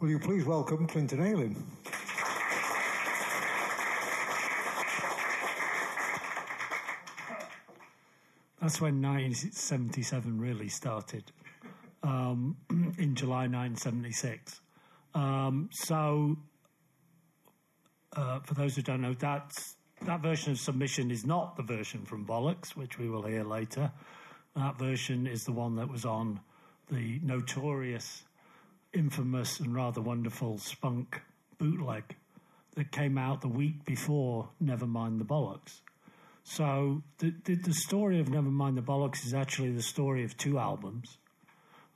Will you please welcome Clinton Heylin? That's when 1977 really started, um, in July 1976. Um, so, uh, for those who don't know, that's, that version of Submission is not the version from Bollocks, which we will hear later. That version is the one that was on the notorious, infamous, and rather wonderful Spunk bootleg that came out the week before Nevermind the Bollocks. So the, the, the story of Nevermind the Bollocks is actually the story of two albums.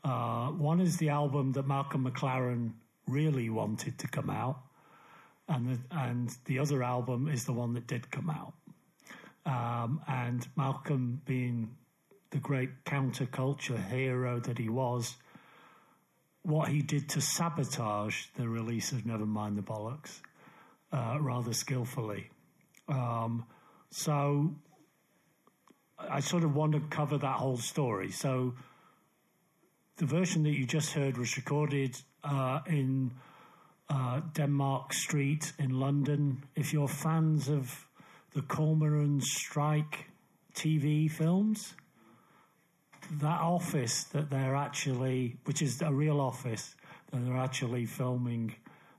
Uh, one is the album that Malcolm McLaren really wanted to come out, and the, and the other album is the one that did come out. Um, and Malcolm, being the great counterculture hero that he was, what he did to sabotage the release of Nevermind the Bollocks uh, rather skillfully. Um, so I sort of want to cover that whole story. So the version that you just heard was recorded uh, in uh, Denmark Street in London. If you're fans of the Cormoran Strike TV films, that office that they're actually, which is a real office that they're actually filming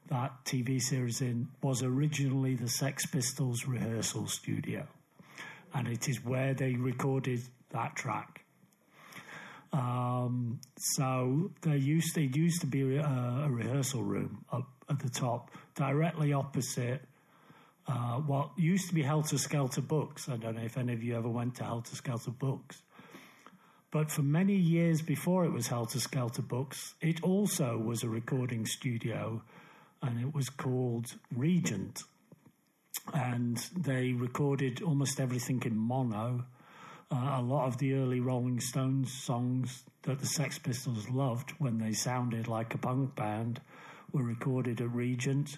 that TV series in was originally the Sex Pistols rehearsal studio, and it is where they recorded that track. Um, so there used to, used to be a, a, rehearsal room up at the top, directly opposite uh, what used to be Helter Skelter Books. I don't know if any of you ever went to Helter Skelter Books. But for many years before it was Helter Skelter Books, it also was a recording studio and it was called Regent. And they recorded almost everything in mono. Uh, a lot of the early Rolling Stones songs that the Sex Pistols loved when they sounded like a punk band were recorded at Regent.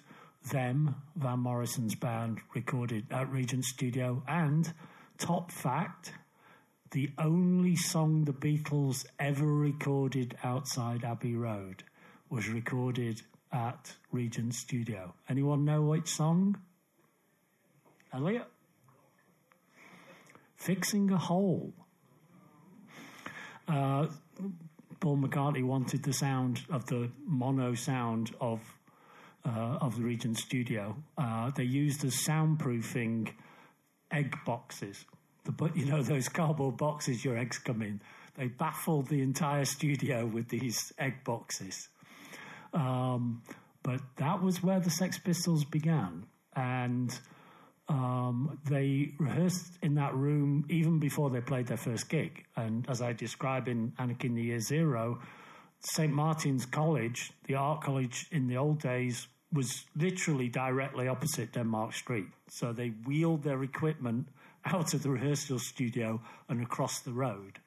Them, Van Morrison's band, recorded at Regent Studio. And, top fact, the only song the Beatles ever recorded outside Abbey Road was recorded at Regent Studio. Anyone know which song? Elliot? Fixing a Hole. Uh, Paul McCartney wanted the sound of the mono sound of uh, of the Regent Studio. Uh, they used as soundproofing egg boxes. The, you know those cardboard boxes your eggs come in. They baffled the entire studio with these egg boxes. Um, but that was where the Sex Pistols began. And um, they rehearsed in that room even before they played their first gig. And as I describe in Anarchy in the Year Zero, St. Martin's College, the art college in the old days, was literally directly opposite Denmark Street. So they wheeled their equipment out of the rehearsal studio and across the road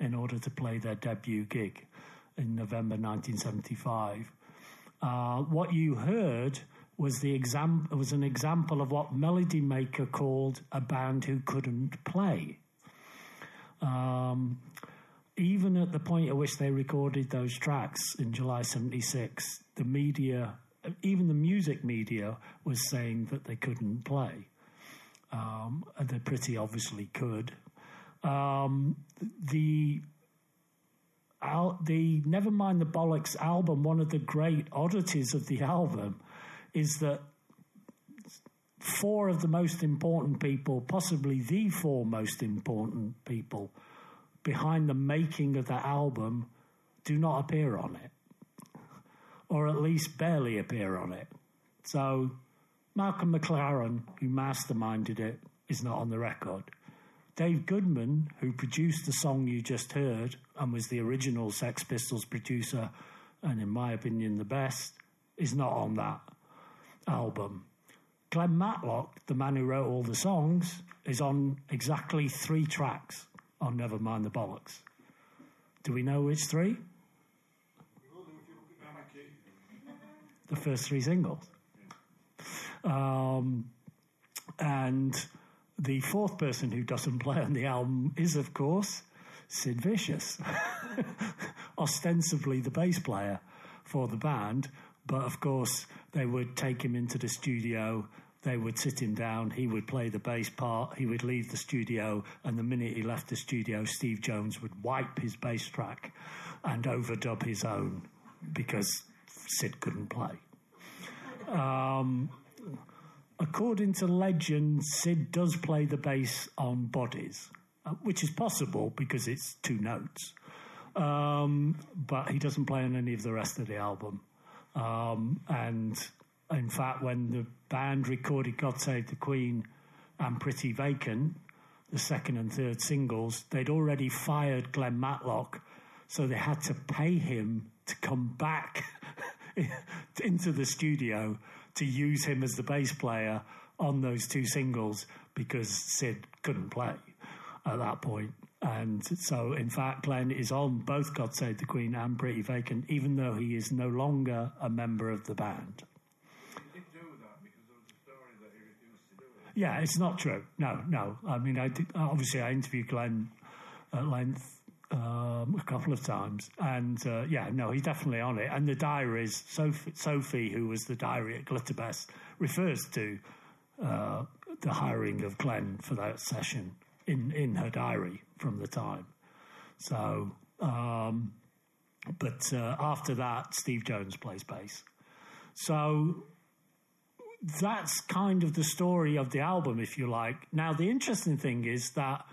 in order to play their debut gig in November 1975. Uh, what you heard was the exam was an example of what Melody Maker called a band who couldn't play. Um, even at the point at which they recorded those tracks in July 76, the media, even the music media, was saying that they couldn't play. Um, they pretty obviously could. Um, the al- the Nevermind the Bollocks album, one of the great oddities of the album is that four of the most important people, possibly the four most important people behind the making of that album, do not appear on it, or at least barely appear on it. So, Malcolm McLaren, who masterminded it, is not on the record. Dave Goodman, who produced the song you just heard and was the original Sex Pistols producer, and in my opinion, the best, is not on that album. Glenn Matlock, the man who wrote all the songs, is on exactly three tracks on Nevermind the Bollocks. Do we know which three? The first three singles. Um, and the fourth person who doesn't play on the album is, of course, Sid Vicious, ostensibly the bass player. for the band. But of course, they would take him into the studio. They would sit him down. He would play the bass part. He would leave the studio. And the minute he left the studio, Steve Jones would wipe his bass track and overdub his own because Sid couldn't play. Um, according to legend, Sid does play the bass on Bodies, uh, which is possible because it's two notes. Um, but he doesn't play on any of the rest of the album. Um, and in fact, when the band recorded God Save the Queen and Pretty Vacant, the second and third singles, they'd already fired Glenn Matlock, so they had to pay him to come back into the studio to use him as the bass player on those two singles because Sid couldn't play at that point. And so, in fact, Glenn is on both God Save the Queen and Pretty Vacant, even though he is no longer a member of the band. Yeah, it's not true. No, no. I mean, I did, obviously I interviewed Glenn at length um, a couple of times, and uh, yeah, no, he's definitely on it. And the diaries, Sophie, Sophie who was the diary at Glitterbest, refers to uh, the hiring of Glenn for that session in in her diary from the time. So, um, but uh, after that, Steve Jones plays bass. So that's kind of the story of the album, if you like. Now, the interesting thing is that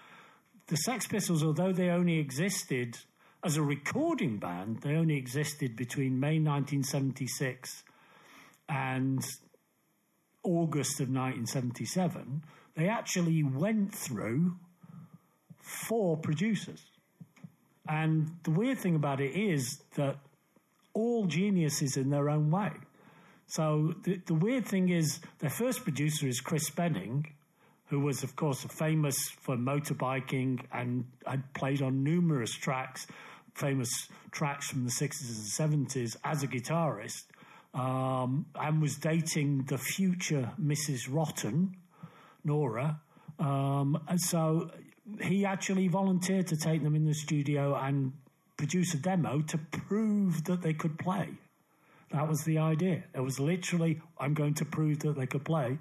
the Sex Pistols, although they only existed as a recording band, they only existed between May 1976 and August of 1977. They actually went through four producers. And the weird thing about it is that all geniuses in their own way. So the, the weird thing is their first producer is Chris Spedding, who was, of course, famous for motorbiking and had played on numerous tracks, famous tracks from the 60s and 70s as a guitarist, um, and was dating the future Mrs. Rotten, Nora. Um, and so he actually volunteered to take them in the studio and produce a demo to prove that they could play. That was the idea. It was literally, I'm going to prove that they could play.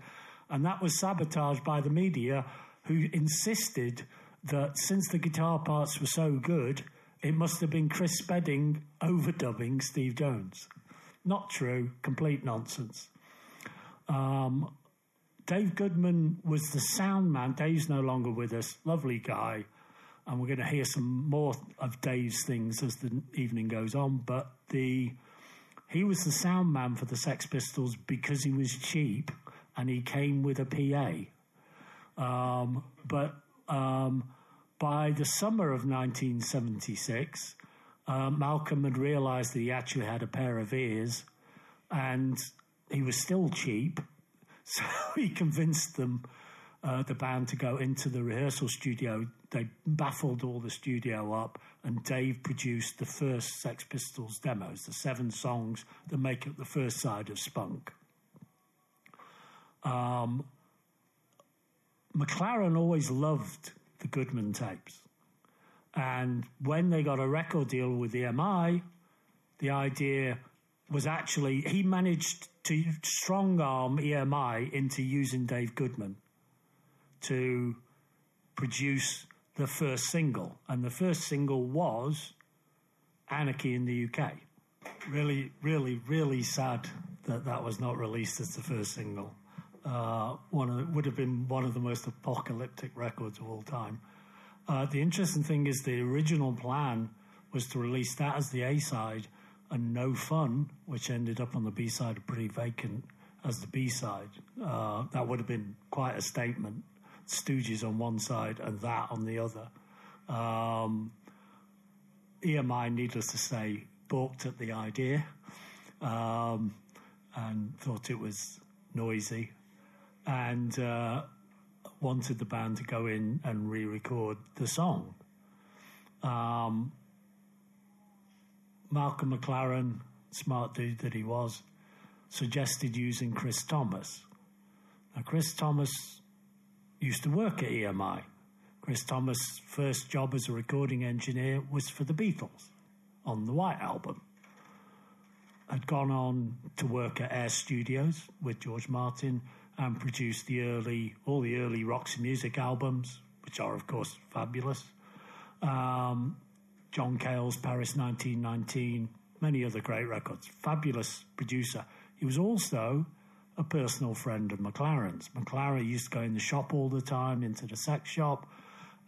And that was sabotaged by the media, who insisted that since the guitar parts were so good, it must have been Chris Spedding overdubbing Steve Jones. Not true, complete nonsense. Um, Dave Goodman was the sound man. Dave's no longer with us, lovely guy. And we're going to hear some more of Dave's things as the evening goes on. But the he was the sound man for the Sex Pistols because he was cheap and he came with a PA. Um, but um, by the summer of 1976, uh, Malcolm had realized that he actually had a pair of ears and he was still cheap. So he convinced them, uh, the band, to go into the rehearsal studio. They baffled all the studio up, and Dave produced the first Sex Pistols demos, the seven songs that make up the first side of Spunk. Um, McLaren always loved the Goodman tapes. And when they got a record deal with EMI, the idea was actually he managed to strong arm EMI into using Dave Goodman to produce the first single. And the first single was Anarchy in the UK. Really, really, really sad that that was not released as the first single uh, one of, would have been one of the most apocalyptic records of all time. Uh, the interesting thing is the original plan was to release that as the A side and No Fun, which ended up on the B side Pretty Vacant as the B side. Uh, that would have been quite a statement. Stooges on one side and that on the other. Um, EMI, needless to say, balked at the idea um, and thought it was noisy and uh, wanted the band to go in and re-record the song. Um, Malcolm McLaren, smart dude that he was, suggested using Chris Thomas. Now, Chris Thomas used to work at EMI. Chris Thomas' first job as a recording engineer was for the Beatles on the White Album. had gone on to work at Air Studios with George Martin and produced the early, all the early Roxy Music albums, which are, of course, fabulous. Um, John Cale's Paris 1919, many other great records. Fabulous producer. He was also a personal friend of McLaren's. McLaren used to go in the shop all the time, into the sex shop,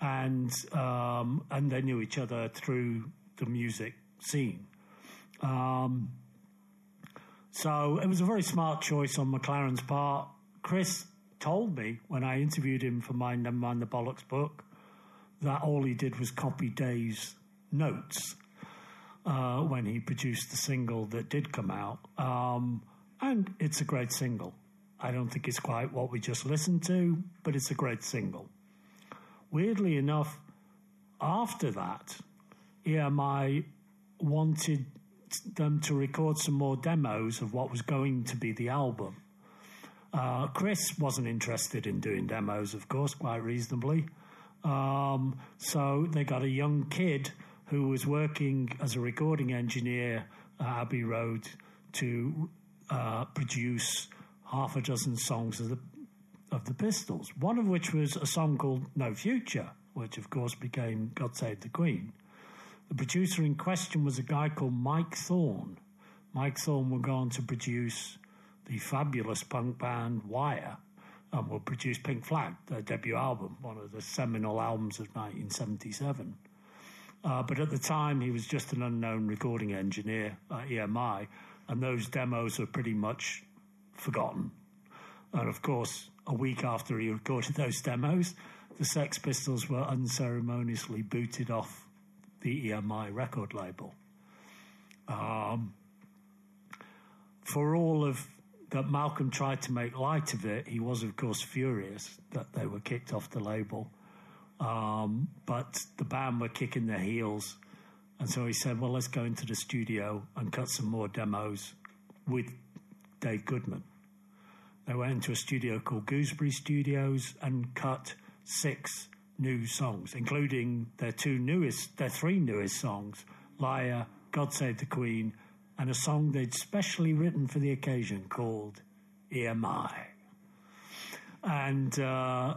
and um, and they knew each other through the music scene. Um, so it was a very smart choice on McLaren's part. Chris told me when I interviewed him for my Never Mind the Bollocks book that all he did was copy Dave's notes uh, when he produced the single that did come out. Um, and it's a great single. I don't think it's quite what we just listened to, but it's a great single. Weirdly enough, after that, EMI wanted them to record some more demos of what was going to be the album. Uh, Chris wasn't interested in doing demos, of course, quite reasonably. Um, so they got a young kid who was working as a recording engineer at Abbey Road to uh, produce half a dozen songs of the of the Pistols. One of which was a song called No Future, which of course became God Save the Queen. The producer in question was a guy called Mike Thorne. Mike Thorne go on to produce the fabulous punk band Wire and will produce Pink Flag, their debut album, one of the seminal albums of 1977. Uh, but at the time, he was just an unknown recording engineer at EMI, and those demos were pretty much forgotten. And of course, a week after he recorded those demos, the Sex Pistols were unceremoniously booted off the EMI record label. Um, for all of that Malcolm tried to make light of it, he was, of course, furious that they were kicked off the label. Um, but the band were kicking their heels. And so he said, well, let's go into the studio and cut some more demos with Dave Goodman. They went into a studio called Gooseberry Studios and cut six new songs, including their two newest, their three newest songs, Liar, God Save the Queen, and a song they'd specially written for the occasion called EMI. And uh,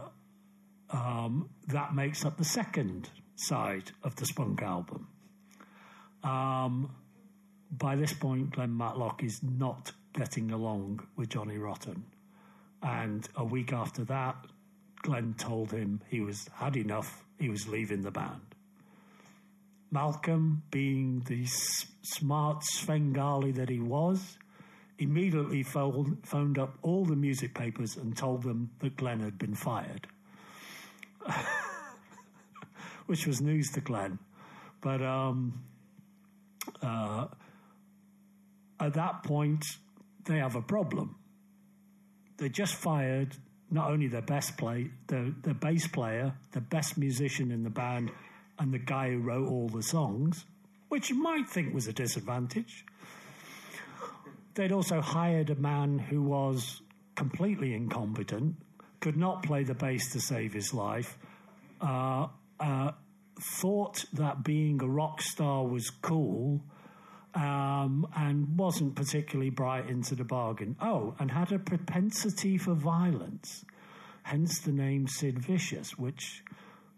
um, that makes up the second side of the Spunk album. Um, by this point, Glenn Matlock is not getting along with Johnny Rotten. And a week after that, Glenn told him he was had enough, he was leaving the band. Malcolm, being the smart Svengali that he was, immediately phoned, up all the music papers and told them that Glenn had been fired. Which was news to Glenn. But um, uh, at that point, they have a problem. They just fired not only their best play, the the bass player, the best musician in the band, and the guy who wrote all the songs, which you might think was a disadvantage. They'd also hired a man who was completely incompetent, could not play the bass to save his life, uh, uh, thought that being a rock star was cool, um, and wasn't particularly bright into the bargain. Oh, and had a propensity for violence, hence the name Sid Vicious, which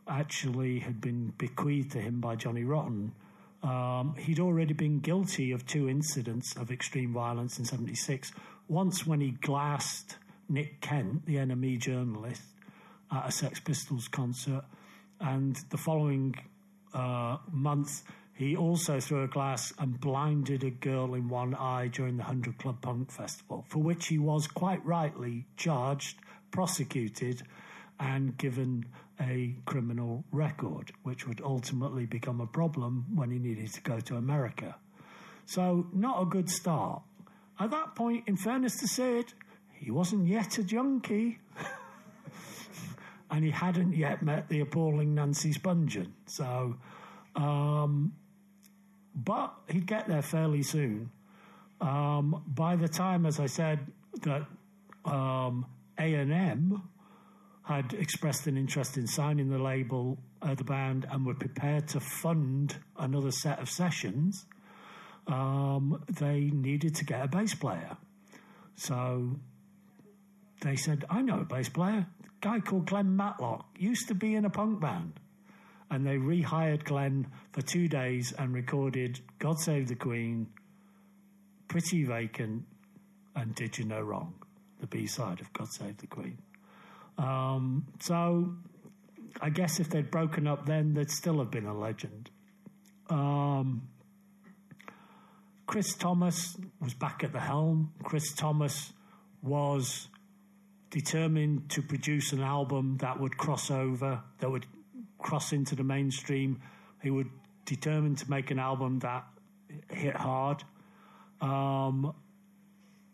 actually had been bequeathed to him by Johnny Rotten. Um, he'd already been guilty of two incidents of extreme violence in 76. Once when he glassed Nick Kent, the NME journalist, at a Sex Pistols concert, and the following uh, month, he also threw a glass and blinded a girl in one eye during the 100 Club Punk Festival, for which he was quite rightly charged, prosecuted, and given a criminal record, which would ultimately become a problem when he needed to go to America. So, not a good start. At that point, in fairness to Sid, he wasn't yet a junkie. and he hadn't yet met the appalling Nancy Spungen. So, um, but he'd get there fairly soon. Um, by the time, as I said, that um, A&M had expressed an interest in signing the label, uh, the band, and were prepared to fund another set of sessions, um, they needed to get a bass player. So they said, I know a bass player, a guy called Glenn Matlock, used to be in a punk band. And they rehired Glenn for two days and recorded God Save the Queen, Pretty Vacant, and Did You No Wrong, the B side of God Save the Queen. Um, so I guess if they'd broken up then, they'd still have been a legend. Um, Chris Thomas was back at the helm. Chris Thomas was determined to produce an album that would cross over, that would cross into the mainstream. He would determined to make an album that hit hard. Um,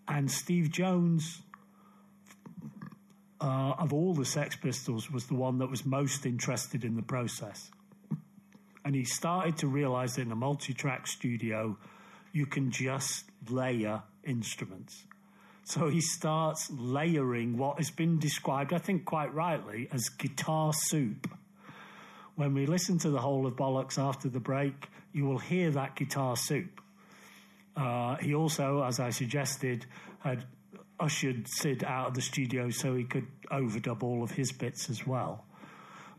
and Steve Jones, uh, of all the Sex Pistols, was the one that was most interested in the process. And he started to realize that in a multi track studio, you can just layer instruments. So he starts layering what has been described, I think quite rightly, as guitar soup. When we listen to the whole of Bollocks after the break, you will hear that guitar soup. Uh, he also, as I suggested, had ushered Sid out of the studio so he could overdub all of his bits as well.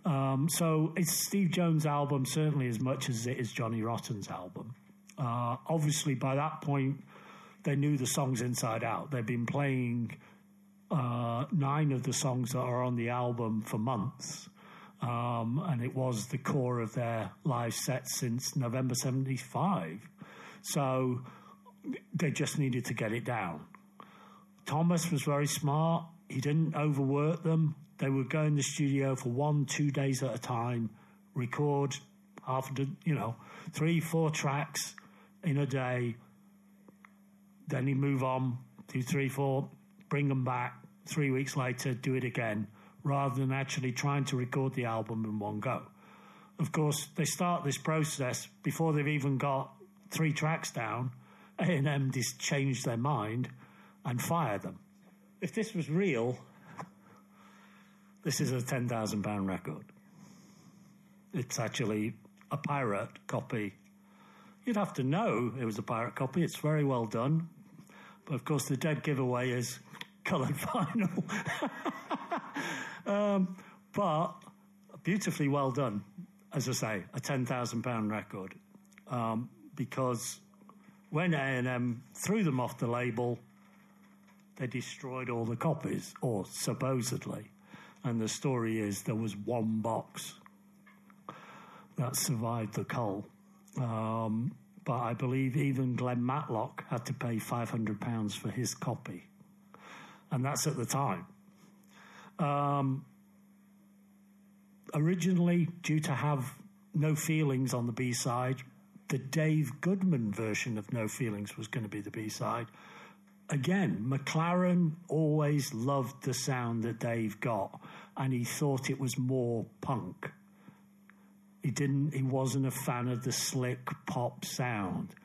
Um, so it's Steve Jones' album certainly as much as it is Johnny Rotten's album. Uh, obviously, by that point, they knew the songs inside out. They've been playing uh, nine of the songs that are on the album for months. Um, and it was the core of their live set since November 75. So they just needed to get it down. Thomas was very smart. He didn't overwork them. They would go in the studio for one, two days at a time, record half a, you know, three, four tracks in a day. Then he'd move on, do three, four, bring them back. Three weeks later, do it again, rather than actually trying to record the album in one go. Of course, they start this process before they've even got three tracks down. A&M just changed their mind and fire them. If this was real, this is a £10,000 record. It's actually a pirate copy. You'd have to know it was a pirate copy. It's very well done. But of course, the dead giveaway is coloured vinyl. um, but beautifully well done, as I say, a £10,000 record. Um, because when A&M threw them off the label, they destroyed all the copies, or supposedly. And the story is there was one box that survived the cull. Um, but I believe even Glenn Matlock had to pay £500 for his copy. And that's at the time. Um, originally, due to have no feelings on the B side, the Dave Goodman version of No Feelings was going to be the B side again, McLaren always loved the sound that Dave got, and he thought it was more punk. He didn't. He wasn't a fan of the slick pop sound.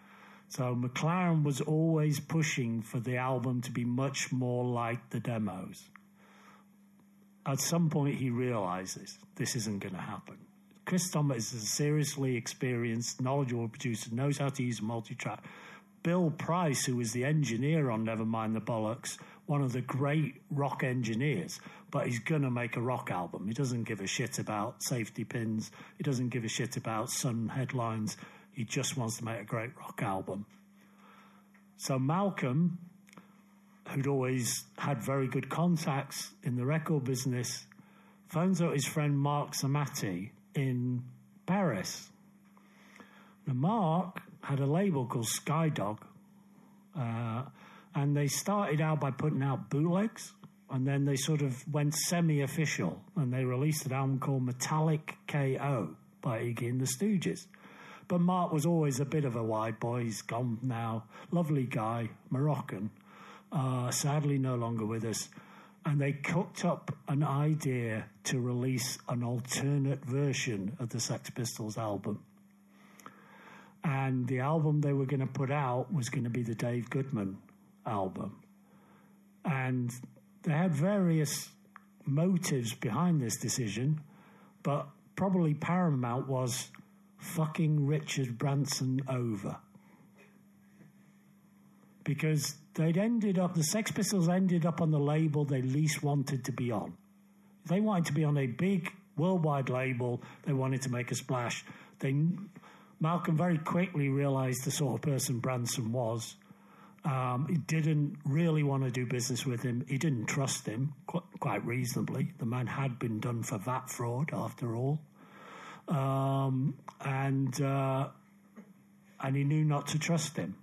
So McLaren was always pushing for the album to be much more like the demos. At some point, he realizes this isn't going to happen. Chris Thomas is a seriously experienced, knowledgeable producer, knows how to use a multi-track Bill Price, who was the engineer on Nevermind the Bollocks, one of the great rock engineers, but he's going to make a rock album. He doesn't give a shit about safety pins, he doesn't give a shit about Sun headlines. He just wants to make a great rock album. So Malcolm, who'd always had very good contacts in the record business, phones up his friend Marc Zermati in Paris. Now, Marc had a label called Skydog, uh, and they started out by putting out bootlegs, and then they sort of went semi-official, and they released an album called Metallic KO by Iggy and the Stooges. But Marc was always a bit of a wide boy. He's gone now. Lovely guy, Moroccan. Uh, sadly, no longer with us. And they cooked up an idea to release an alternate version of the Sex Pistols album and the album they were going to put out was going to be the Dave Goodman album. And they had various motives behind this decision, but probably paramount was fucking Richard Branson over. because they'd ended up, the Sex Pistols ended up on the label they least wanted to be on. They wanted to be on a big worldwide label, they wanted to make a splash. They, Malcolm very quickly realized the sort of person Branson was. Um, he didn't really want to do business with him. He didn't trust him, quite, quite reasonably. The man had been done for VAT fraud, after all. Um, and, uh, and he knew not to trust him.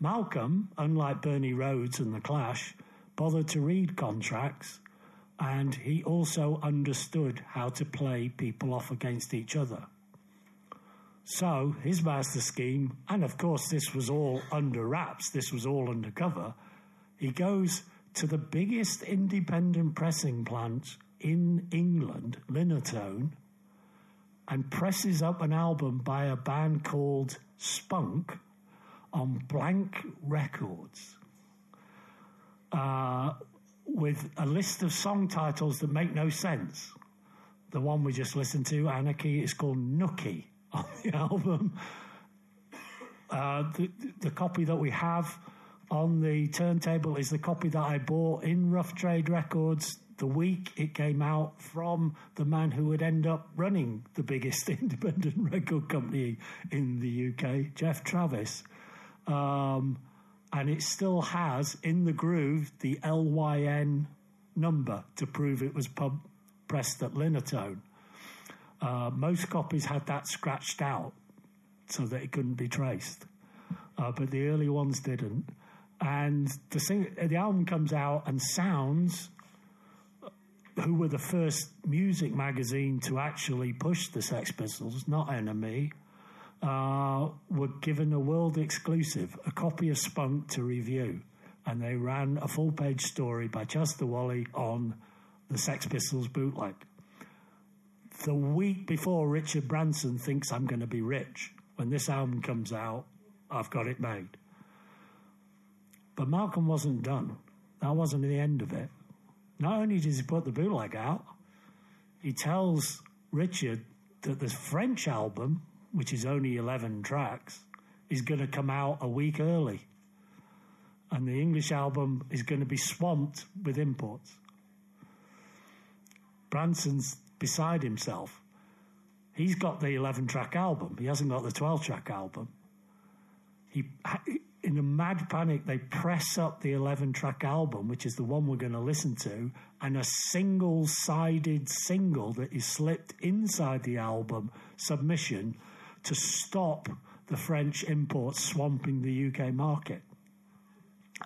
Malcolm, unlike Bernie Rhodes and The Clash, bothered to read contracts and he also understood how to play people off against each other. So his master scheme, and of course this was all under wraps, this was all undercover, he goes to the biggest independent pressing plant in England, Linotone, and presses up an album by a band called Spunk on Blank Records. Uh, with a list of song titles that make no sense. The one we just listened to, Anarchy, is called Nookie on the album. Uh, the, the copy that we have on the turntable is the copy that I bought in Rough Trade Records the week it came out from the man who would end up running the biggest independent record company in the UK, Geoff Travis. Um, and it still has in the groove the LYN number to prove it was pub- pressed at Linotone. Uh, most copies had that scratched out so that it couldn't be traced, uh, but the early ones didn't. And the sing- the album comes out and Sounds, who were the first music magazine to actually push the Sex Pistols, not NME. uh, were given a world exclusive, a copy of Spunk to review. And they ran a full page story by Chas de Whalley on the Sex Pistols bootleg. The week before Richard Branson thinks I'm going to be rich, when this album comes out, I've got it made. But Malcolm wasn't done. That wasn't the end of it. Not only does he put the bootleg out, he tells Richard that the French album which is only 11 tracks, is going to come out a week early. And the English album is going to be swamped with imports. Branson's beside himself. He's got the 11 track album, he hasn't got the 12 track album. He, in a mad panic, they press up the 11 track album, which is the one we're going to listen to, and a single sided single that is slipped inside the album submission to stop the French imports swamping the UK market.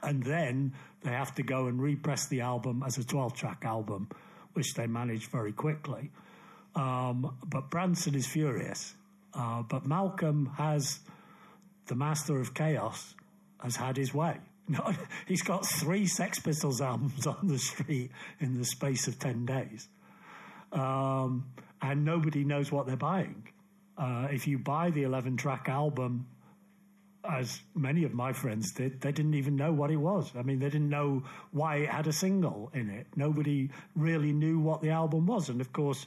And then they have to go and repress the album as a 12 track album, which they managed very quickly. Um, but Branson is furious. Uh, but Malcolm has, the master of chaos, has had his way. he's got three Sex Pistols albums on the street in the space of 10 days. Um, and nobody knows what they're buying. Uh, if you buy the 11 track album, as many of my friends did, they didn't even know what it was. I mean, they didn't know why it had a single in it. Nobody really knew what the album was. And of course,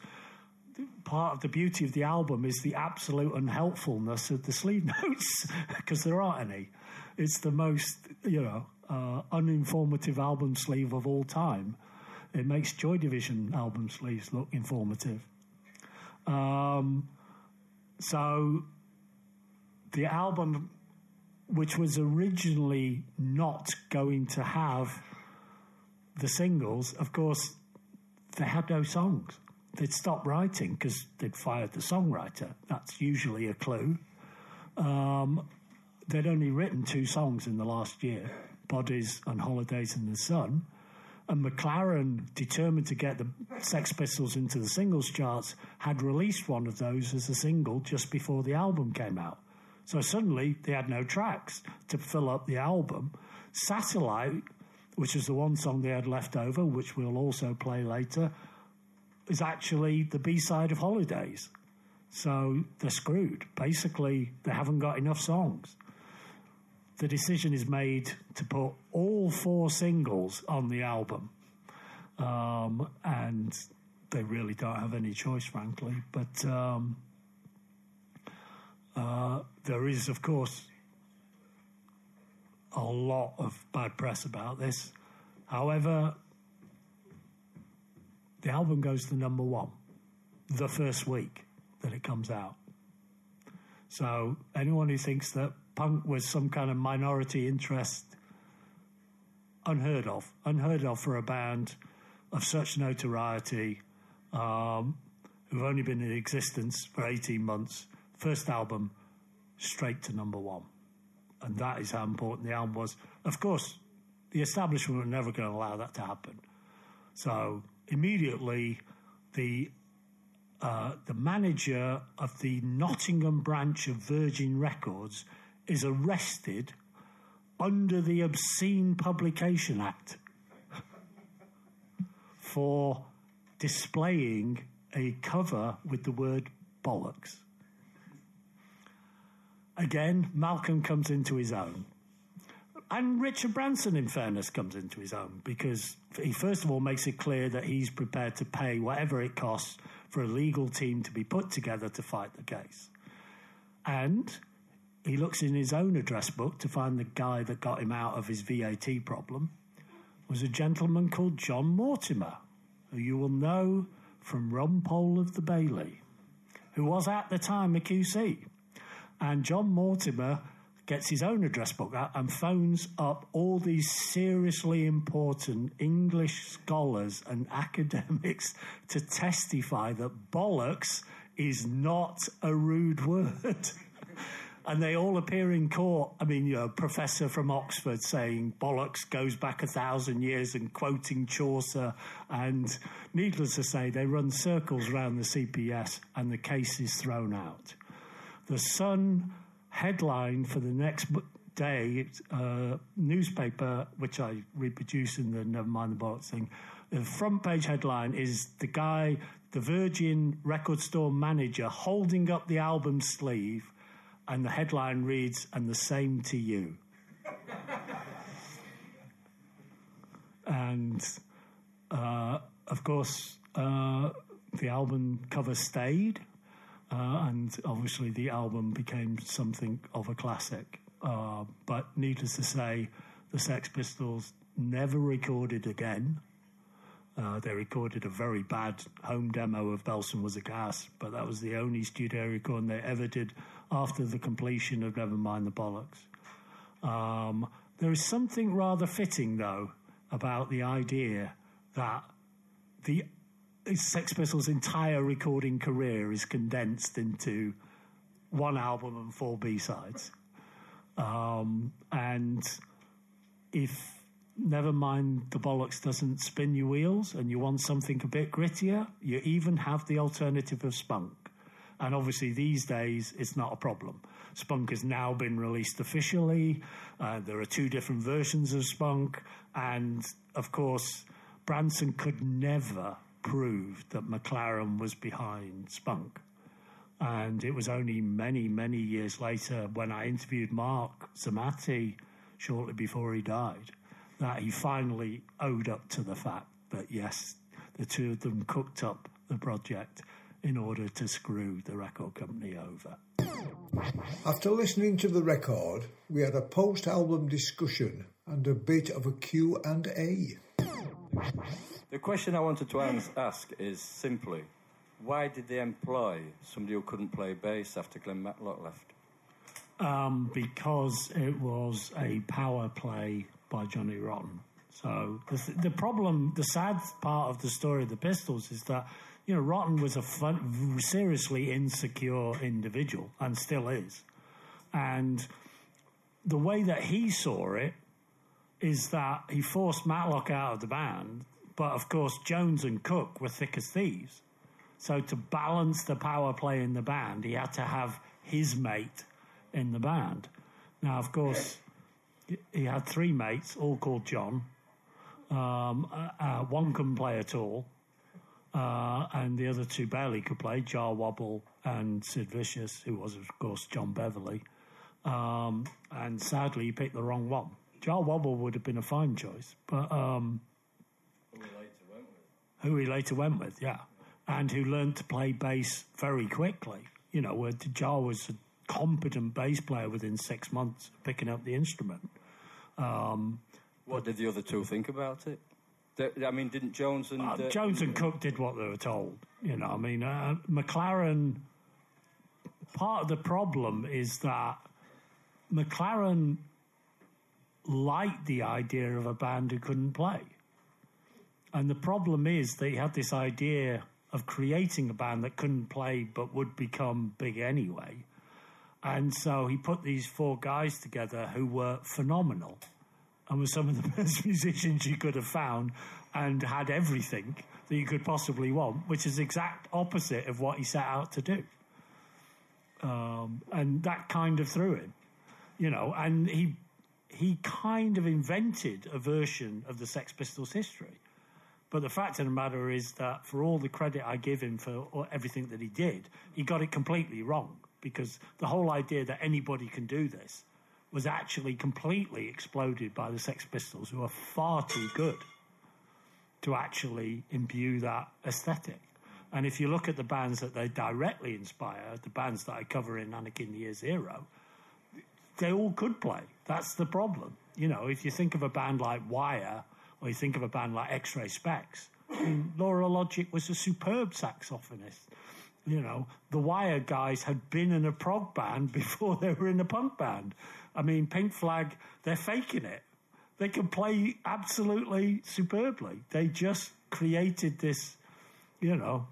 part of the beauty of the album is the absolute unhelpfulness of the sleeve notes, because there aren't any. It's the most, you know, uh, uninformative album sleeve of all time. It makes Joy Division album sleeves look informative. Um, so the album, which was originally not going to have the singles, of course, they had no songs. They'd stopped writing because they'd fired the songwriter. That's usually a clue. Um, they'd only written two songs in the last year Bodies and Holidays in the Sun and McLaren, determined to get the Sex Pistols into the singles charts, had released one of those as a single just before the album came out. So suddenly they had no tracks to fill up the album. Satellite, which is the one song they had left over, which we'll also play later, is actually the B side of Holidays. So they're screwed. Basically, they haven't got enough songs the decision is made to put all four singles on the album. Um, and they really don't have any choice, frankly. But um, uh, there is, of course, a lot of bad press about this. However, the album goes to number one the first week that it comes out. So anyone who thinks that punk was some kind of minority interest, unheard of, unheard of for a band of such notoriety, um, who've only been in existence for 18 months. First album, straight to number one. And that is how important the album was. Of course, the establishment were never going to allow that to happen. So immediately, the uh, the manager of the Nottingham branch of Virgin Records is arrested under the Obscene Publication Act for displaying a cover with the word bollocks. Again, Malcolm comes into his own. And Richard Branson, in fairness, comes into his own because he first of all makes it clear that he's prepared to pay whatever it costs for a legal team to be put together to fight the case. And he looks in his own address book to find the guy that got him out of his VAT problem was a gentleman called John Mortimer, who you will know from Rumpole of the Bailey, who was at the time a QC. And John Mortimer gets his own address book out and phones up all these seriously important English scholars and academics to testify that bollocks is not a rude word. and they all appear in court. I mean, you know, a professor from Oxford saying bollocks goes back a thousand years and quoting Chaucer. And needless to say, they run circles around the CPS and the case is thrown out. The Sun headline for the next day uh, newspaper, which I reproduce in the Never Mind the Bollocks thing. The front page headline is the guy, the Virgin record store manager, holding up the album sleeve, and the headline reads, "And the same to you." and uh, of course, uh, the album cover stayed. Uh, and obviously the album became something of a classic. Uh, but needless to say, the Sex Pistols never recorded again. Uh, they recorded a very bad home demo of Belsen Was a Gas, but that was the only studio recording they ever did after the completion of Nevermind the Bollocks. Um, there is something rather fitting, though, about the idea that the Sex Pistols' entire recording career is condensed into one album and four B sides. Um, and if never mind the bollocks doesn't spin your wheels and you want something a bit grittier, you even have the alternative of spunk. And obviously, these days, it's not a problem. Spunk has now been released officially. Uh, there are two different versions of Spunk. And of course, Branson could never proved that McLaren was behind Spunk. And it was only many, many years later when I interviewed Marc Zermati shortly before he died that he finally owed up to the fact that, yes, the two of them cooked up the project in order to screw the record company over. After listening to the record, we had a post-album discussion and a bit of a Q&A. The question I wanted to ask is simply, why did they employ somebody who couldn't play bass after Glenn Matlock left? Um, because it was a power play by Johnny Rotten. So the, the, problem, the sad part of the story of the Pistols is that you know Rotten was a fun, seriously insecure individual and still is, and the way that he saw it is that he forced Matlock out of the band but of course, Jones and Cook were thick as thieves. So to balance the power play in the band, he had to have his mate in the band. Now, of course, he had three mates, all called John. Um, uh, uh, one couldn't play at all, uh, and the other two barely could play Jah Wobble and Sid Vicious, who was, of course, John Beverley. Um, and sadly, he picked the wrong one. Jah Wobble would have been a fine choice, but um, who he later went with, yeah, and who learned to play bass very quickly. You know, where Jah was a competent bass player within six months of picking up the instrument. Um, What did the other two think about it? I mean, didn't Jones and uh, uh, Jones and Cook did what they were told. You know, I mean, uh, McLaren. Part of the problem is that McLaren liked the idea of a band who couldn't play. And the problem is they had this idea of creating a band that couldn't play but would become big anyway. And so he put these four guys together who were phenomenal and were some of the best musicians you could have found and had everything that you could possibly want, which is exact opposite of what he set out to do. Um, and that kind of threw him, you know, and he he kind of invented a version of the Sex Pistols history. But the fact of the matter is that for all the credit I give him for everything that he did, he got it completely wrong because the whole idea that anybody can do this was actually completely exploded by the Sex Pistols, who are far too good to actually imbue that aesthetic. And if you look at the bands that they directly inspire, the bands that I cover in Anarchy in Year Zero, they all could play. That's the problem. You know, if you think of a band like Wire or you think of a band like X Ray Specs, Lora Logic was a superb saxophonist. You know, the Wire guys had been in a prog band before they were in a punk band. I mean, Pink Flag, they're faking it. They can play absolutely superbly. They just created this, you know,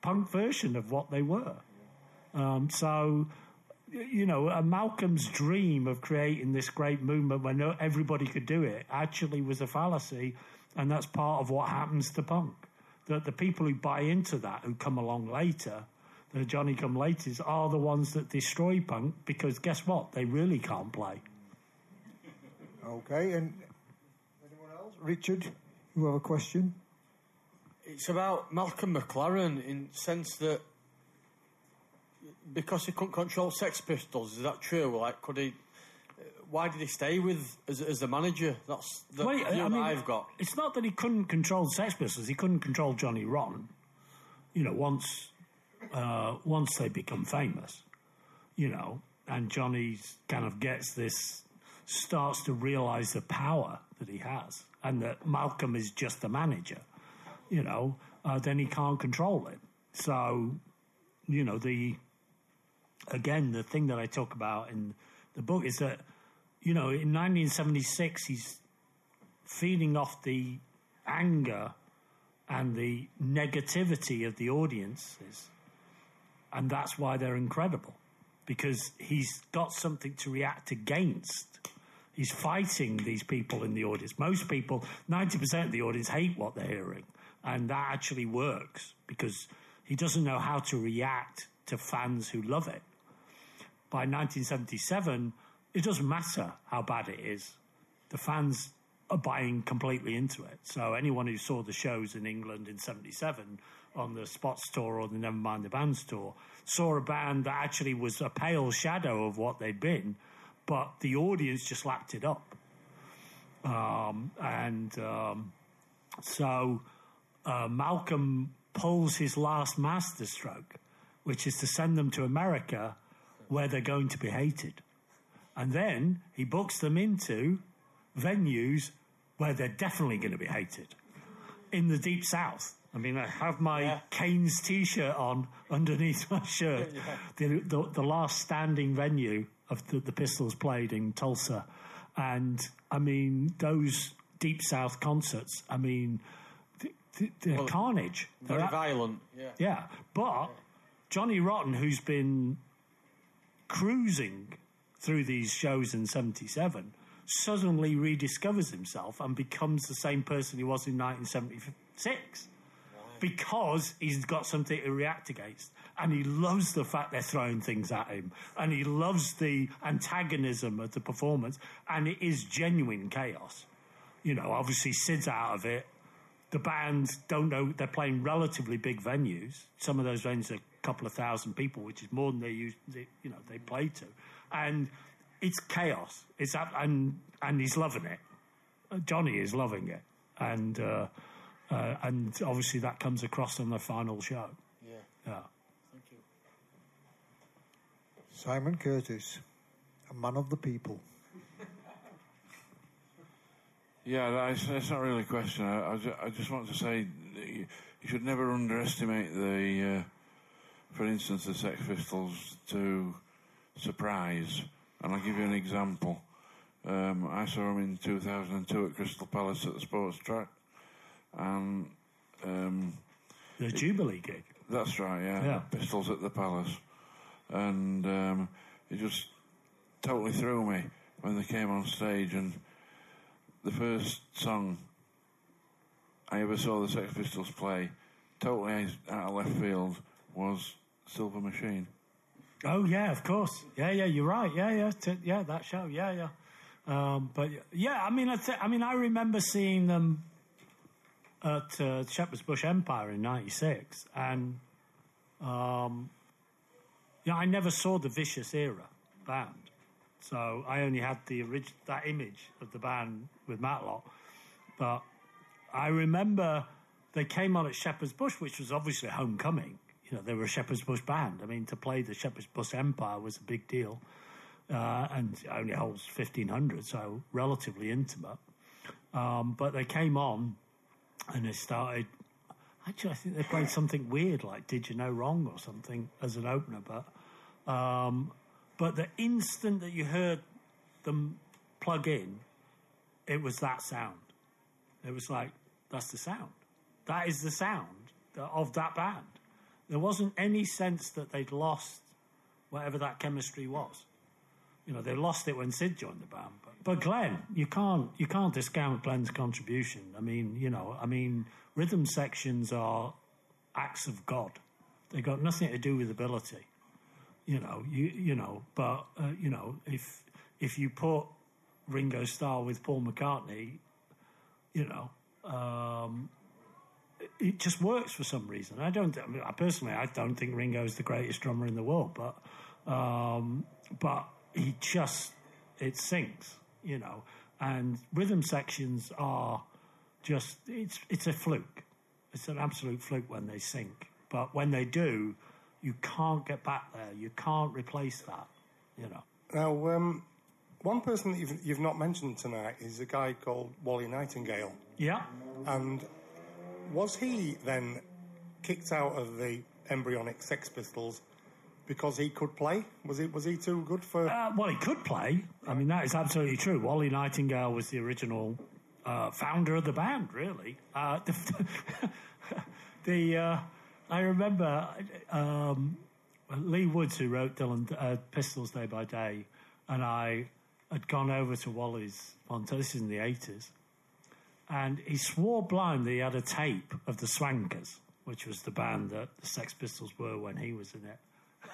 punk version of what they were. Um, so, you know, uh, Malcolm's dream of creating this great movement where no, everybody could do it actually was a fallacy, and that's part of what happens to punk. That the people who buy into that, who come along later, the Johnny come laters, are the ones that destroy punk because guess what? They really can't play. Okay, and anyone else? Richard, you have a question? It's about Malcolm McLaren in sense that because he couldn't control Sex Pistols, is that true? Like, could he? Why did he stay with as, as the manager? That's the view I that mean, I've got. It's not that he couldn't control Sex Pistols; he couldn't control Johnny Rotten. You know, once uh, once they become famous, you know, and Johnny kind of gets this, starts to realise the power that he has, and that Malcolm is just the manager. You know, uh, then he can't control it. So, you know, the again the thing that I talk about in the book is that you know in 1976 he's feeding off the anger and the negativity of the audiences. And that's why they're incredible because he's got something to react against. He's fighting these people in the audience. Most people, 90% of the audience, hate what they're hearing. And that actually works because he doesn't know how to react to fans who love it. By 1977, it doesn't matter how bad it is. The fans are buying completely into it. So anyone who saw the shows in England in 77 on the Spots tour or the Never Mind the Bans tour saw a band that actually was a pale shadow of what they'd been, but the audience just lapped it up. Um, and um, so uh, Malcolm pulls his last masterstroke, which is to send them to America where they're going to be hated. And then he books them into venues where they're definitely going to be hated in the deep south. I mean, I have my Yeah. Cain's T-shirt on underneath my shirt. The, the, the last standing venue of the, the Pistols played in Tulsa, and I mean those deep south concerts. I mean, th- th- they're Well, carnage. They're Very ab- violent. Yeah. yeah, but Johnny Rotten, who's been cruising through these shows in '77, suddenly rediscovers himself and becomes the same person he was in 1976 because he's got something to react against. And he loves the fact they're throwing things at him. And he loves the antagonism of the performance. And it is genuine chaos. You know, obviously, Sid's out of it. The bands don't know, they're playing relatively big venues. Some of those venues are a couple of thousand people, which is more than they used, they, you know, they play to. And it's chaos. It's ab- and and he's loving it. Uh, Johnny is loving it, and uh, uh, and obviously that comes across on the final show. Yeah. Yeah. Thank you. Simon Curtis, a man of the people. Yeah, that's, not really a question. I, I, ju- I just want to say you, you should never underestimate the, uh, for instance, the Sex Pistols to surprise. And I'll give you an example. Um, I saw them in 2002 at Crystal Palace at the sports track. And um, The Jubilee gig. that's right, yeah. Yeah. Pistols at the Palace. And um, it just totally threw me when they came on stage. And the first song I ever saw the Sex Pistols play, totally out of left field, was Silver Machine. Oh yeah, of course. Yeah, yeah, you're right. Yeah, yeah, t- yeah, that show. Yeah, yeah. Um, but yeah, I mean, I, mean, I remember seeing them at uh, Shepherd's Bush Empire in '96, and um, yeah, I never saw the Vicious era band, so I only had the orig- that image of the band with Matlock. But I remember they came on at Shepherd's Bush, which was obviously homecoming. You know, they were a Shepherd's Bush band. I mean, to play the Shepherd's Bush Empire was a big deal, uh, and only holds fifteen hundred, so relatively intimate. Um, but they came on, and they started. Actually, I think they played something weird like "Did You No Wrong" or something as an opener. But, um, but the instant that you heard them plug in, it was that sound. It was like, that's the sound. That is the sound of that band. There wasn't any sense that they'd lost whatever that chemistry was. You know, they lost it when Sid joined the band. But, but Glenn, you can't you can't discount Glenn's contribution. I mean, you know, I mean, rhythm sections are acts of God. They got nothing to do with ability. You know, you you know, but uh, you know, if if you put Ringo Starr with Paul McCartney, you know, um, it- just works for some reason. I don't. I mean, I personally, I don't think Ringo is the greatest drummer in the world, but um, but he just it sings, you know. And rhythm sections are just it's it's a fluke. It's an absolute fluke when they sink, but when they do, you can't get back there. You can't replace that, you know. Now, um, one person that you've, you've not mentioned tonight is a guy called Wally Nightingale. Yeah. And was he then kicked out of the embryonic Sex Pistols because he could play? Was he was he too good for? Uh, well, he could play. I mean, that is absolutely true. Wally Nightingale was the original uh, founder of the band, really. Uh, the the uh, I remember um, Lee Woods, who wrote Dylan uh, Pistols Day by Day, and I had gone over to Wally's on this is in the eighties, and he swore blind that he had a tape of the Swankers, which was the band that the Sex Pistols were when he was in it.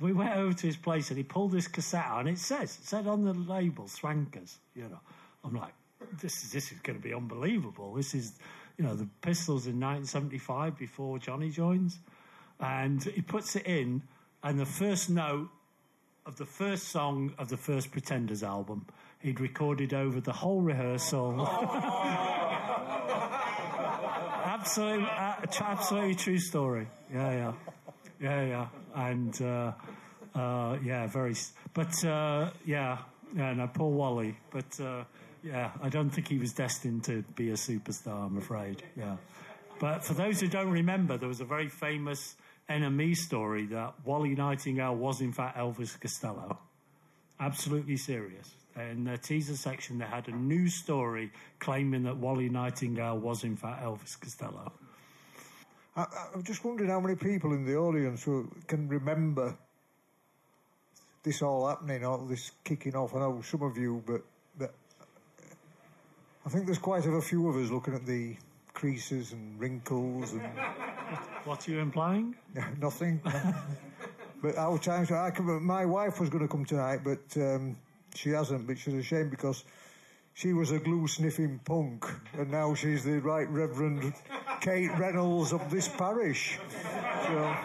We went over to his place and he pulled this cassette out and it says, it said on the label, Swankers, you know. I'm like, this is, this is going to be unbelievable. This is, you know, the Pistols in 1975 before Johnny joins. And he puts it in and the first note of the first song of the first Pretenders album, he'd recorded over the whole rehearsal. absolutely, uh, absolutely true story. Yeah, yeah, yeah, yeah, and uh, uh, yeah, very. But uh, yeah, yeah, no, Paul Wally. But uh, yeah, I don't think he was destined to be a superstar. I'm afraid. Yeah, but for those who don't remember, there was a very famous NME story that Wally Nightingale was in fact Elvis Costello absolutely serious. In the teaser section, they had a news story claiming that Wally Nightingale was in fact Elvis Costello. I, I'm just wondering how many people in the audience who can remember this all happening, all this kicking off. I know some of you, but I think there's quite a few of us looking at the creases and wrinkles and What are you implying? nothing. but our times, I can, my wife was going to come tonight, but um, she hasn't, which is a shame because she was a glue sniffing punk, and now she's the Right Reverend Kate Reynolds of this parish. So,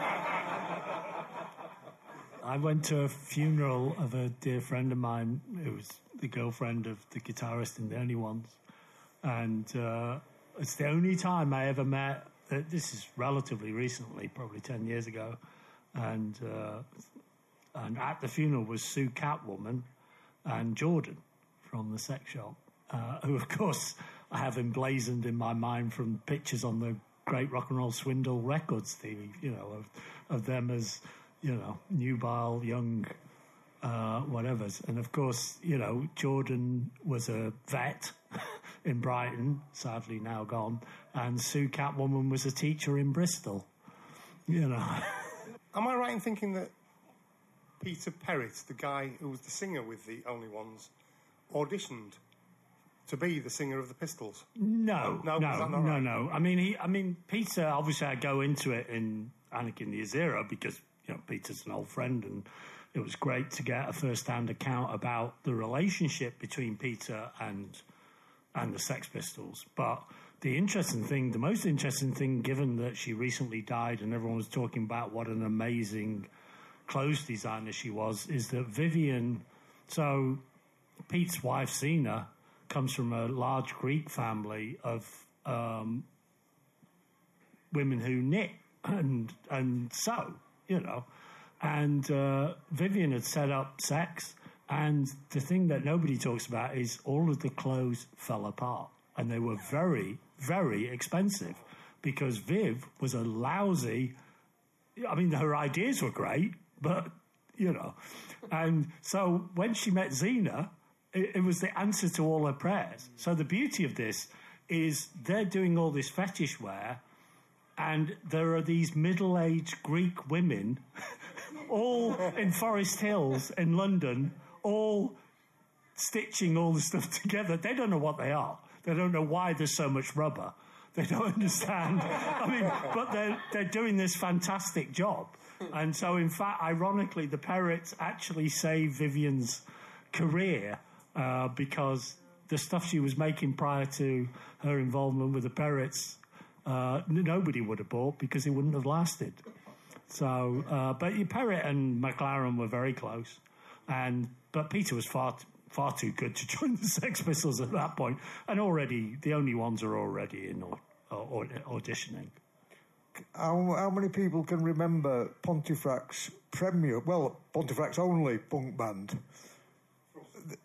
I went to a funeral of a dear friend of mine who was the girlfriend of the guitarist in the Only Ones. And uh, it's the only time I ever met, uh, this is relatively recently, probably 10 years ago. And, uh, and at the funeral was Sue Catwoman and Jordan from the sex shop. uh, who, of course, I have emblazoned in my mind from pictures on the Great Rock and Roll Swindle Records TV, you know, of, of them as, you know, nubile, young, uh, whatever's. And of course, you know, Jordan was a vet in Brighton, sadly now gone, and Sue Catwoman was a teacher in Bristol, you know. Am I right in thinking that Peter Perrett, the guy who was the singer with the Only Ones, auditioned to be the singer of the Pistols? No, No, no, no, right? no. I mean, he, I mean, Peter. Obviously, I go into it in Anarchy in the Year Zero because you know Peter's an old friend, and it was great to get a first-hand account about the relationship between Peter and and the Sex Pistols. But the interesting thing, the most interesting thing, given that she recently died, and everyone was talking about what an amazing clothes designer she was, is that Vivienne. So Pete's wife, Zena, comes from a large Greek family of um, women who knit and and sew, you know. And uh, Vivienne had set up sex, and the thing that nobody talks about is all of the clothes fell apart, and they were very, very expensive because Viv was a lousy. I mean, her ideas were great, but you know, and so when she met Xena, it, it was the answer to all her prayers. So the beauty of this is they're doing all this fetish wear, and there are these middle-aged Greek women, all in Forest Hills in London, all stitching all the stuff together. They don't know what they are. They don't know why there's so much rubber. They don't understand. I mean, but they're they're doing this fantastic job. And so, in fact, ironically, the Perretts actually saved Vivienne's career uh, because the stuff she was making prior to her involvement with the Perretts, uh, nobody would have bought because it wouldn't have lasted. So, uh, but Perrett and McLaren were very close, and but Peter was far far too good to join the Sex Pistols at that point, and already the only ones are already in au- au- auditioning. How, how many people can remember Pontefract's premier, well, Pontefract's only punk band,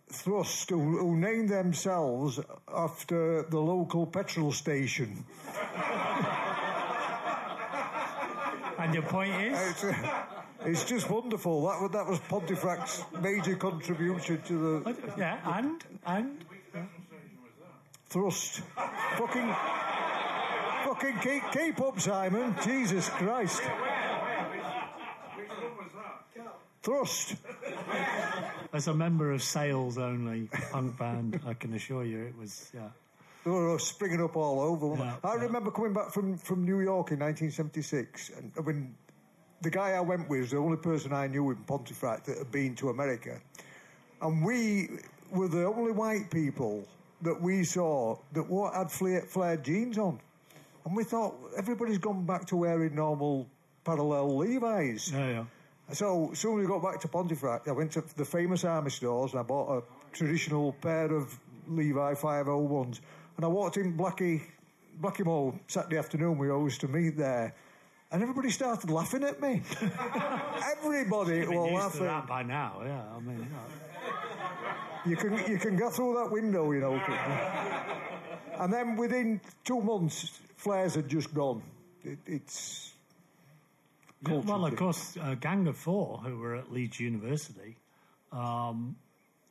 Thrust, who, who named themselves after the local petrol station? And your point is, It's, just wonderful. That was, that was Pontefract's major contribution to the yeah, and and thrust. Fucking, fucking keep, keep up, Simon. Jesus Christ. Thrust. as a member of Sales only punk band, I can assure you it was yeah. They were springing up all over. Yeah, I yeah. remember coming back from, from New York in 1976, and when the guy I went with was the only person I knew in Pontefract that had been to America, and we were the only white people that we saw that wore, had flare, flared jeans on, and we thought everybody's gone back to wearing normal parallel Levi's. Yeah, yeah. So soon we got back to Pontefract, I went to the famous army stores and I bought a traditional pair of Levi 501s. And I walked in Blackie, Blackie Mall Saturday afternoon. We always used to meet there. And everybody started laughing at me. everybody were laughing. that by now, yeah. I mean, yeah. You can you can go through that window, you know. and then within two months, flares had just gone. It, it's Yeah, well, of course, uh, Gang of Four, who were at Leeds University, um,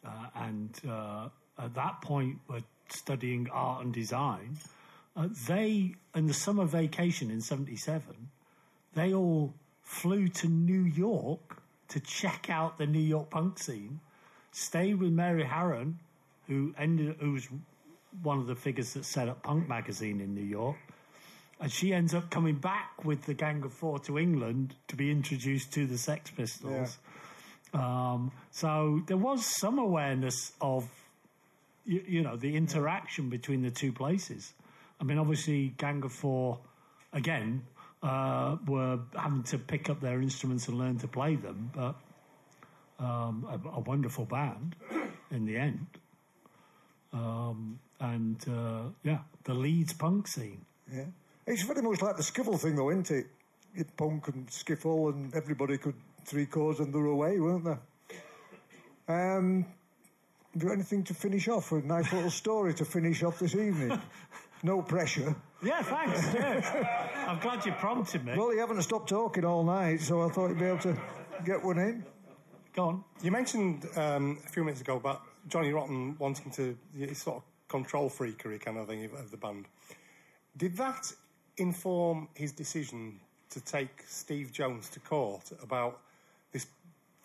uh, and uh, at that point were studying art and design. Uh, they, in the summer vacation in '77, they all flew to New York to check out the New York punk scene. Stayed with Mary Harron, who ended, who was one of the figures that set up Punk magazine in New York and she ends up coming back with the Gang of Four to England to be introduced to the Sex Pistols. Um, so there was some awareness of, you, you know, the interaction between the two places. I mean, obviously, Gang of Four, again, uh, were having to pick up their instruments and learn to play them, but um, a, a wonderful band in the end. Um, and uh, yeah, the Leeds punk scene. Yeah. It's very much like the skiffle thing, though, isn't it? You punk and skiffle, and everybody could three chords and they were away, weren't they? Um, have you got anything to finish off? A nice little story to finish off this evening. No pressure. Yeah, thanks. yeah. I'm glad you prompted me. Well, you haven't stopped talking all night, so I thought you'd be able to get one in. Go on. You mentioned um, a few minutes ago about Johnny Rotten wanting to sort of control freakery kind of thing of, of the band. Did that inform his decision to take Steve Jones to court about this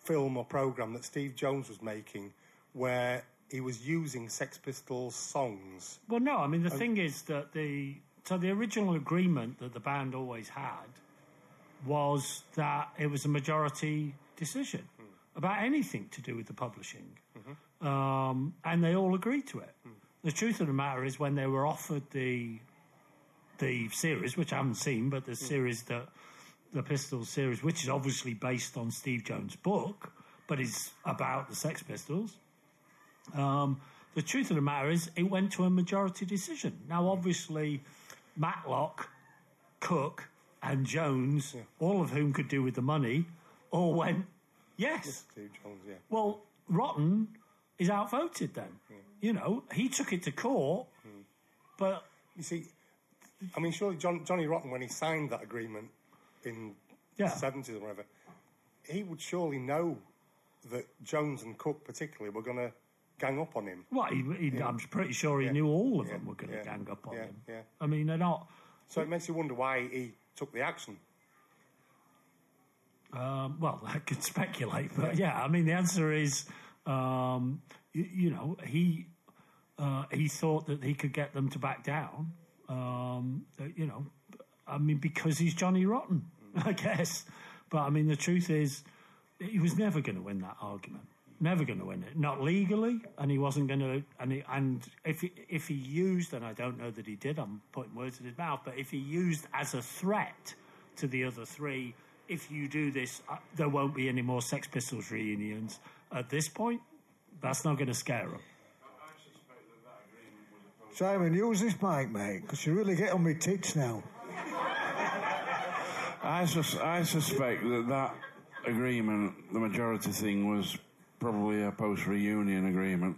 film or program that Steve Jones was making, where he was using Sex Pistols songs? Well, no. I mean, the oh. thing is that the so the original agreement that the band always had was that it was a majority decision hmm. about anything to do with the publishing, mm-hmm. um, and they all agreed to it. Hmm. The truth of the matter is, when they were offered the the series, which I haven't seen, but the hmm. series that the Pistols series, which is obviously based on Steve Jones' book, but is about the Sex Pistols. Um, the truth of the matter is, it went to a majority decision. Now, obviously, Matlock, Cook, and Jones, all of whom could do with the money, all went yes. Steve Jones, yeah. Well, Rotten is outvoted then. You know, he took it to court, but You see, I mean, surely John, Johnny Rotten, when he signed that agreement in Yeah. the 70s or whatever, he would surely know that Jones and Cook, particularly, were going to gang up on him. well, he, he, I'm pretty sure he Yeah. knew all of Yeah. them were going to Yeah. gang up on Yeah. him. Yeah. I mean, they're not. So it makes you wonder why he took the action. Um, well, I could speculate, but yeah, I mean, the answer is, um, you, you know, he uh, he thought that he could get them to back down. Um, you know, I mean, because he's Johnny Rotten, I guess. But I mean, the truth is, he was never going to win that argument. Never going to win it. Not legally, and he wasn't going to. And he, and if he, if he used, and I don't know that he did, I'm putting words in his mouth. But if he used as a threat to the other three, if you do this, uh, there won't be any more Sex Pistols reunions. At this point, that's not going to scare him. Simon, use this mic, mate, because you really get on my tits now. I, sus- I suspect that that agreement, the majority thing, was probably a post reunion agreement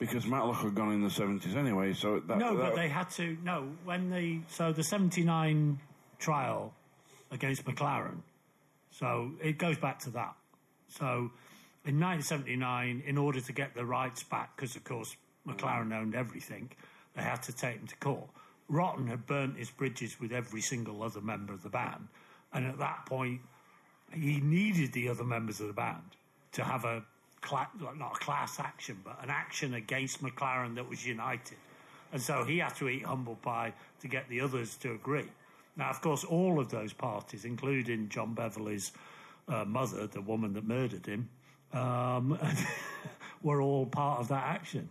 because Matlock had gone in the 70s anyway. So that, No, that, but they had to. No, when the so the '79 trial against McLaren, so it goes back to that. So in 1979, in order to get the rights back, because of course McLaren owned everything, they had to take him to court. Rotten had burnt his bridges with every single other member of the band, and at that point, he needed the other members of the band to have a cla- not a class action, but an action against McLaren that was united. And so he had to eat humble pie to get the others to agree. Now, of course, all of those parties, including John Beverley's uh, mother, the woman that murdered him, um, were all part of that action.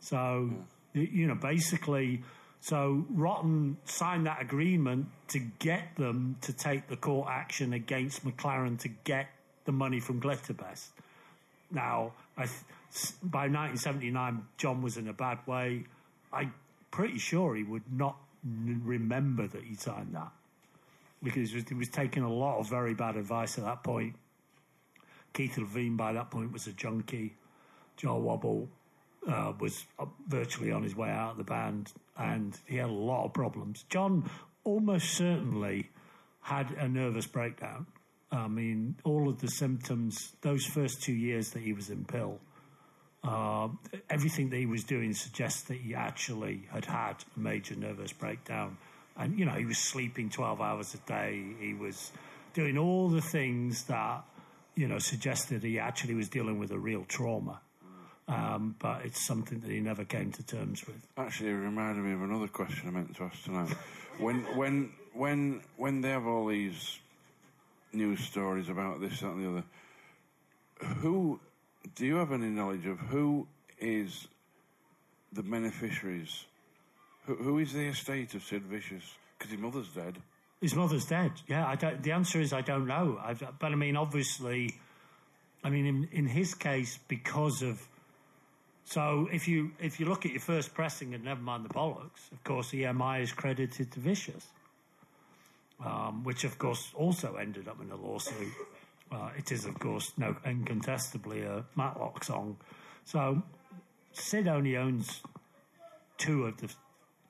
So, y you know, basically, so Rotten signed that agreement to get them to take the court action against McLaren to get the money from Glitterbest. Now, by 1979, John was in a bad way. I'm pretty sure he would not n- remember that he signed that because he was, he was taking a lot of very bad advice at that point. Keith Levene, by that point, was a junkie. Jah Wobble uh, was uh, virtually on his way out of the band, and he had a lot of problems. John almost certainly had a nervous breakdown. I mean, all of the symptoms, those first two years that he was in PiL, uh, everything that he was doing suggests that he actually had had a major nervous breakdown. And, you know, he was sleeping 12 hours a day. He was doing all the things that, you know, suggested he actually was dealing with a real trauma. Um, but it's something that he never came to terms with. Actually, it reminded me of another question I meant to ask tonight. when, when, when, when they have all these news stories about this, that, and the other, who do you have any knowledge of who is the beneficiaries? Who, who is the estate of Sid Vicious? Because his mother's dead. His mother's dead. Yeah, I don't, the answer is I don't know. I've, but I mean, obviously, I mean, in, in his case, because of so if you if you look at your first pressing and never mind the bollocks, of course, EMI is credited to Vicious, um, which of course also ended up in a lawsuit. Uh, it is, of course, no incontestably a Matlock song. So Sid only owns two of the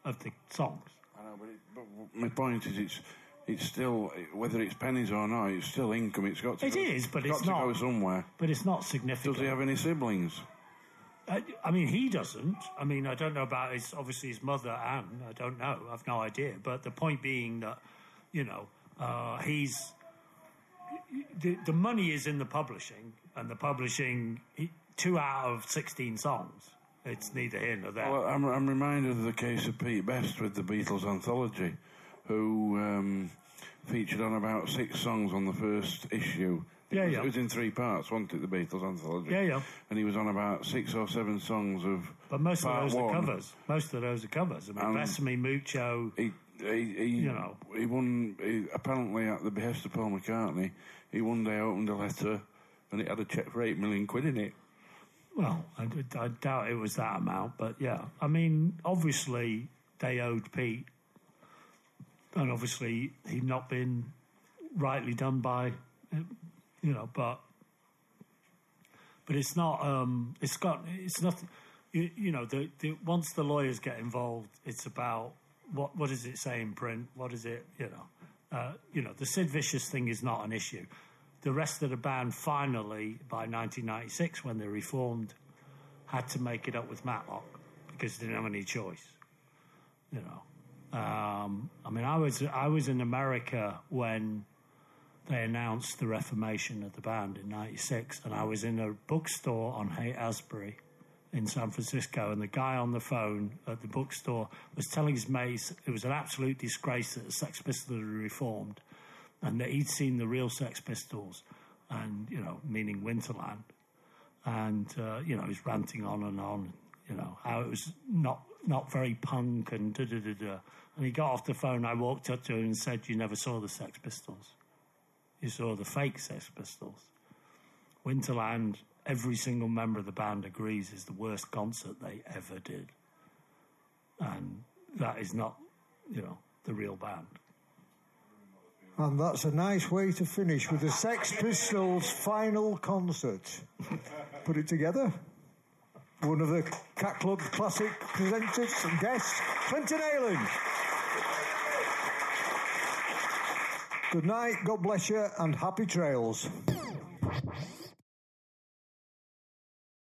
of the songs. I know, but, it, but my point is, it's it's still whether it's pennies or not, it's still income. It's got to It go, is, but it's to not- go somewhere. But it's not significant. Does he have any siblings? I, I mean, he doesn't. I mean, I don't know about his obviously his mother Anne. I don't know. I've no idea. But the point being that you know uh, he's the the money is in the publishing, and the publishing two out of sixteen songs. It's neither here nor there. Well, I'm, I'm reminded of the case of Pete Best with the Beatles anthology, who um, featured on about six songs on the first issue. It Yeah, was, yeah. It was in three parts, wasn't it, the Beatles anthology? Yeah, yeah. And he was on about six or seven songs of. but most of those one. are covers. Most of those are covers. I mean, Besame, Mucho. He, he, he, You know. he won. He, apparently, at the behest of Paul McCartney, he one day opened a letter, and it had a cheque for eight million quid in it. Well, I, I doubt it was that amount, but yeah. I mean, obviously they owed Pete, and obviously he'd not been rightly done by, you know. But but it's not. Um, it's got. It's not. You, you know, the, the once the lawyers get involved, it's about what what does it say in print? What is it? You know, uh, you know, the Sid Vicious thing is not an issue. The rest of the band finally, by 1996, when they reformed, had to make it up with Matlock because they didn't have any choice. You know, um, I mean, I was I was in America when they announced the reformation of the band in '96, and I was in a bookstore on Haight Ashbury in San Francisco, and the guy on the phone at the bookstore was telling his mates it was an absolute disgrace that the Sex Pistols had reformed, and that he'd seen the real Sex Pistols, and you know, meaning Winterland, and uh, you know, he's ranting on and on, you know, how it was not not very punk and da da da da. And he got off the phone. I walked up to him and said, "You never saw the Sex Pistols. You saw the fake Sex Pistols." Winterland, every single member of the band agrees, is the worst concert they ever did, and that is not, you know, the real band. And that's a nice way to finish with the Sex Pistols' final concert. Put it together. One of the Cat Club classic presenters and guests, Clinton Heylin. Good night, God bless you, and happy trails.